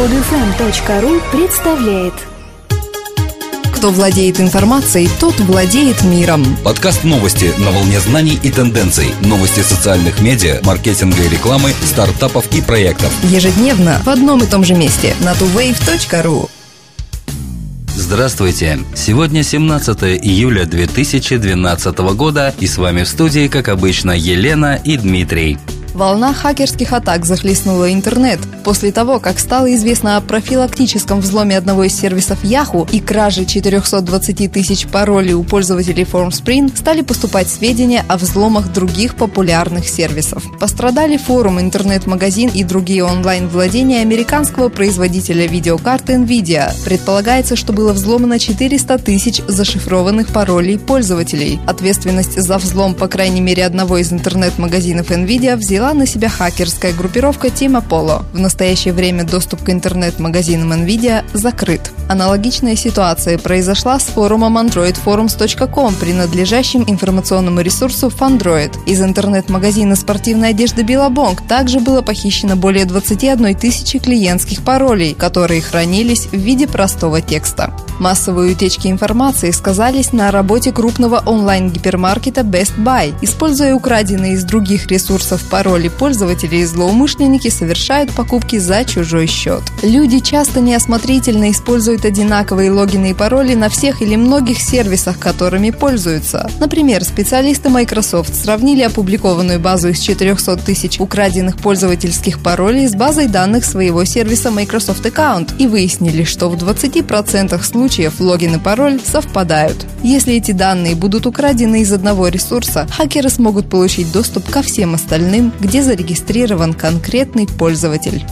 Подфм.ру представляет Кто владеет информацией, тот владеет миром. Подкаст новости на волне знаний и тенденций. Новости социальных медиа, маркетинга и рекламы, стартапов и проектов. Ежедневно в одном и том же месте на tuwave.ru. Здравствуйте! Сегодня 17 июля 2012 года и с вами в студии, как обычно, Елена и Дмитрий. Волна хакерских атак захлестнула интернет. После того, как стало известно о профилактическом взломе одного из сервисов Yahoo и краже 420 тысяч паролей у пользователей FormSpring, стали поступать сведения о взломах других популярных сервисов. Пострадали форум, интернет-магазин и другие онлайн-владения американского производителя видеокарты NVIDIA. Предполагается, что было взломано 400 тысяч зашифрованных паролей пользователей. Ответственность за взлом, по крайней мере, одного из интернет-магазинов NVIDIA взяла взяла на себя хакерская группировка Team Apollo. В настоящее время доступ к интернет-магазинам NVIDIA закрыт. Аналогичная ситуация произошла с форумом androidforums.com, принадлежащим информационному ресурсу Fundroid. Из интернет-магазина спортивной одежды Billabong также было похищено более 21 тысячи клиентских паролей, которые хранились в виде простого текста. Массовые утечки информации сказались на работе крупного онлайн-гипермаркета Best Buy. Используя украденные из других ресурсов пароли, роли пользователей злоумышленники совершают покупки за чужой счет. Люди часто неосмотрительно используют одинаковые логины и пароли на всех или многих сервисах, которыми пользуются. Например, специалисты Microsoft сравнили опубликованную базу из 400 тысяч украденных пользовательских паролей с базой данных своего сервиса Microsoft Account и выяснили, что в 20% случаев логин и пароль совпадают. Если эти данные будут украдены из одного ресурса, хакеры смогут получить доступ ко всем остальным, где зарегистрирован конкретный пользователь.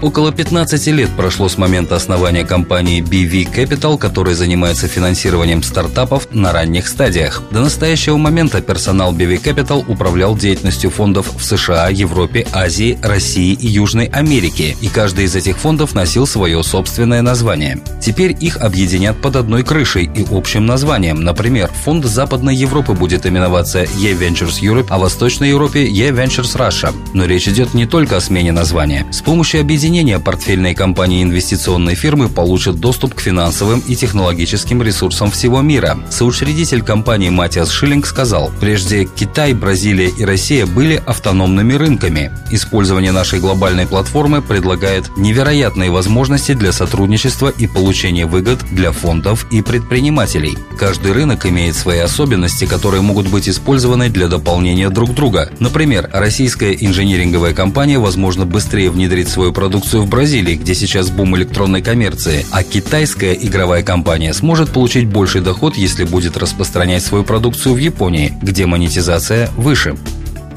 Около 15 лет прошло с момента основания компании BV Capital, которая занимается финансированием стартапов на ранних стадиях. До настоящего момента персонал BV Capital управлял деятельностью фондов в США, Европе, Азии, России и Южной Америке, и каждый из этих фондов носил свое собственное название. Теперь их объединят под одной крышей и общим названием. Например, фонд Западной Европы будет именоваться E-Ventures Europe, а Восточной Европе E-Ventures Russia. Но речь идет не только о смене названия. С помощью объединения объединения портфельные компании инвестиционной фирмы получат доступ к финансовым и технологическим ресурсам всего мира. Соучредитель компании Матиас Шиллинг сказал, прежде Китай, Бразилия и Россия были автономными рынками. Использование нашей глобальной платформы предлагает невероятные возможности для сотрудничества и получения выгод для фондов и предпринимателей. Каждый рынок имеет свои особенности, которые могут быть использованы для дополнения друг друга. Например, российская инжиниринговая компания, возможно, быстрее внедрит свою продукцию продукцию в Бразилии, где сейчас бум электронной коммерции, а китайская игровая компания сможет получить больший доход, если будет распространять свою продукцию в Японии, где монетизация выше.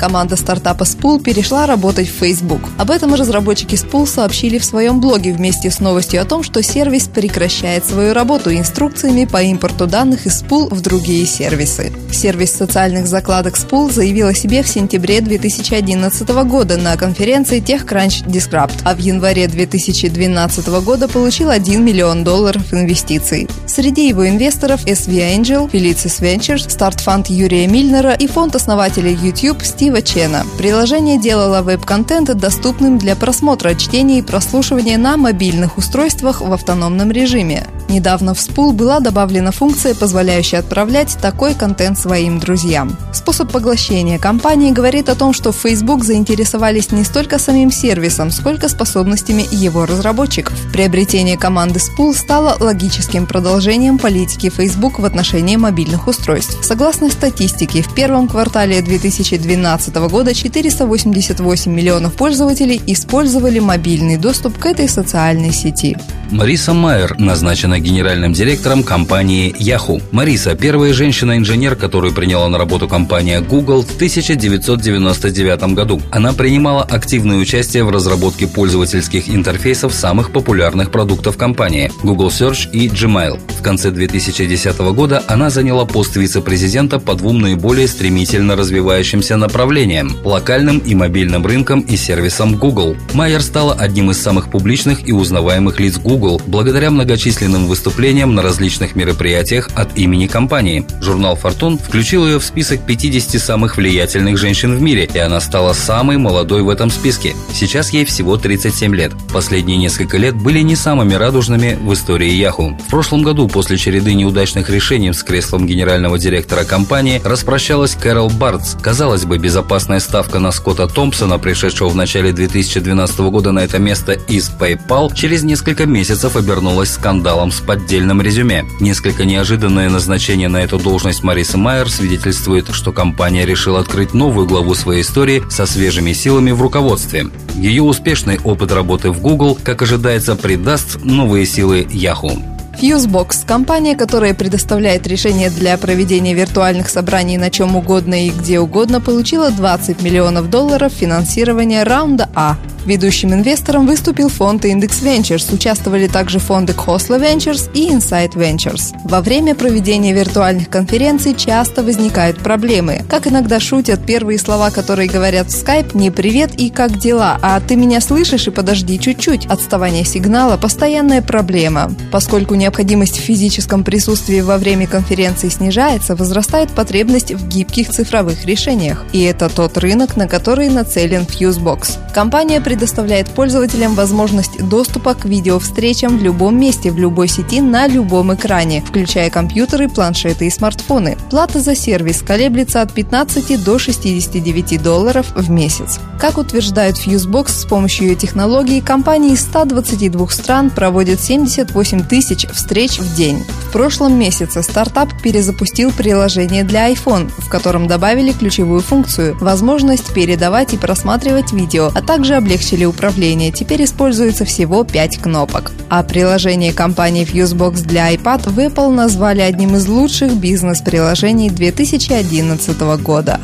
Команда стартапа Spool перешла работать в Facebook. Об этом разработчики Spool сообщили в своем блоге вместе с новостью о том, что сервис прекращает свою работу инструкциями по импорту данных из Spool в другие сервисы. Сервис социальных закладок Spool заявил о себе в сентябре 2011 года на конференции TechCrunch Disrupt, а в январе 2012 года получил 1 миллион долларов инвестиций. Среди его инвесторов SV Angel, Felicis Ventures, стартфанд Юрия Мильнера и фонд основателей YouTube Стив Стива Чена. Приложение делало веб-контент доступным для просмотра, чтения и прослушивания на мобильных устройствах в автономном режиме. Недавно в Spool была добавлена функция, позволяющая отправлять такой контент своим друзьям. Способ поглощения компании говорит о том, что Facebook заинтересовались не столько самим сервисом, сколько способностями его разработчиков. Приобретение команды Spool стало логическим продолжением политики Facebook в отношении мобильных устройств. Согласно статистике, в первом квартале 2012 года 488 миллионов пользователей использовали мобильный доступ к этой социальной сети. Мариса Майер назначена генеральным директором компании Yahoo. Мариса – первая женщина-инженер, которую приняла на работу компания Google в 1999 году. Она принимала активное участие в разработке пользовательских интерфейсов самых популярных продуктов компании – Google Search и Gmail. В конце 2010 года она заняла пост вице-президента по двум наиболее стремительно развивающимся направлениям – локальным и мобильным рынкам и сервисам Google. Майер стала одним из самых публичных и узнаваемых лиц Google благодаря многочисленным выступлениям на различных мероприятиях от имени компании. Журнал Fortune включил ее в список 50 самых влиятельных женщин в мире, и она стала самой молодой в этом списке. Сейчас ей всего 37 лет. Последние несколько лет были не самыми радужными в истории Yahoo. В прошлом году, после череды неудачных решений с креслом генерального директора компании, распрощалась Кэрол Бартс. Казалось бы, безопасная ставка на Скотта Томпсона, пришедшего в начале 2012 года на это место из PayPal, через несколько месяцев обернулась скандалом с поддельным резюме. Несколько неожиданное назначение на эту должность Марисы Майер свидетельствует, что компания решила открыть новую главу своей истории со свежими силами в руководстве. Ее успешный опыт работы в Google, как ожидается, придаст новые силы Yahoo. Fusebox – компания, которая предоставляет решения для проведения виртуальных собраний на чем угодно и где угодно, получила 20 миллионов долларов финансирования раунда А Ведущим инвестором выступил фонд Index Ventures, участвовали также фонды Khosla Ventures и Insight Ventures. Во время проведения виртуальных конференций часто возникают проблемы. Как иногда шутят, первые слова, которые говорят в Skype, не «привет» и «как дела», а «ты меня слышишь и подожди чуть-чуть». Отставание сигнала – постоянная проблема. Поскольку необходимость в физическом присутствии во время конференции снижается, возрастает потребность в гибких цифровых решениях. И это тот рынок, на который нацелен Fusebox. Компания предоставляет пользователям возможность доступа к видеовстречам в любом месте, в любой сети, на любом экране, включая компьютеры, планшеты и смартфоны. Плата за сервис колеблется от 15 до 69 долларов в месяц. Как утверждает Fusebox, с помощью ее технологии компании из 122 стран проводят 78 тысяч встреч в день. В прошлом месяце стартап перезапустил приложение для iPhone, в котором добавили ключевую функцию – возможность передавать и просматривать видео, а также облегчить облегчили управление, теперь используется всего 5 кнопок. А приложение компании Fusebox для iPad в Apple назвали одним из лучших бизнес-приложений 2011 года.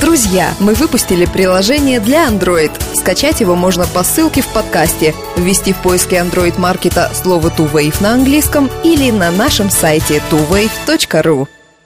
Друзья, мы выпустили приложение для Android. Скачать его можно по ссылке в подкасте, ввести в поиске Android маркета слово TuWave на английском или на нашем сайте tuwave.ru.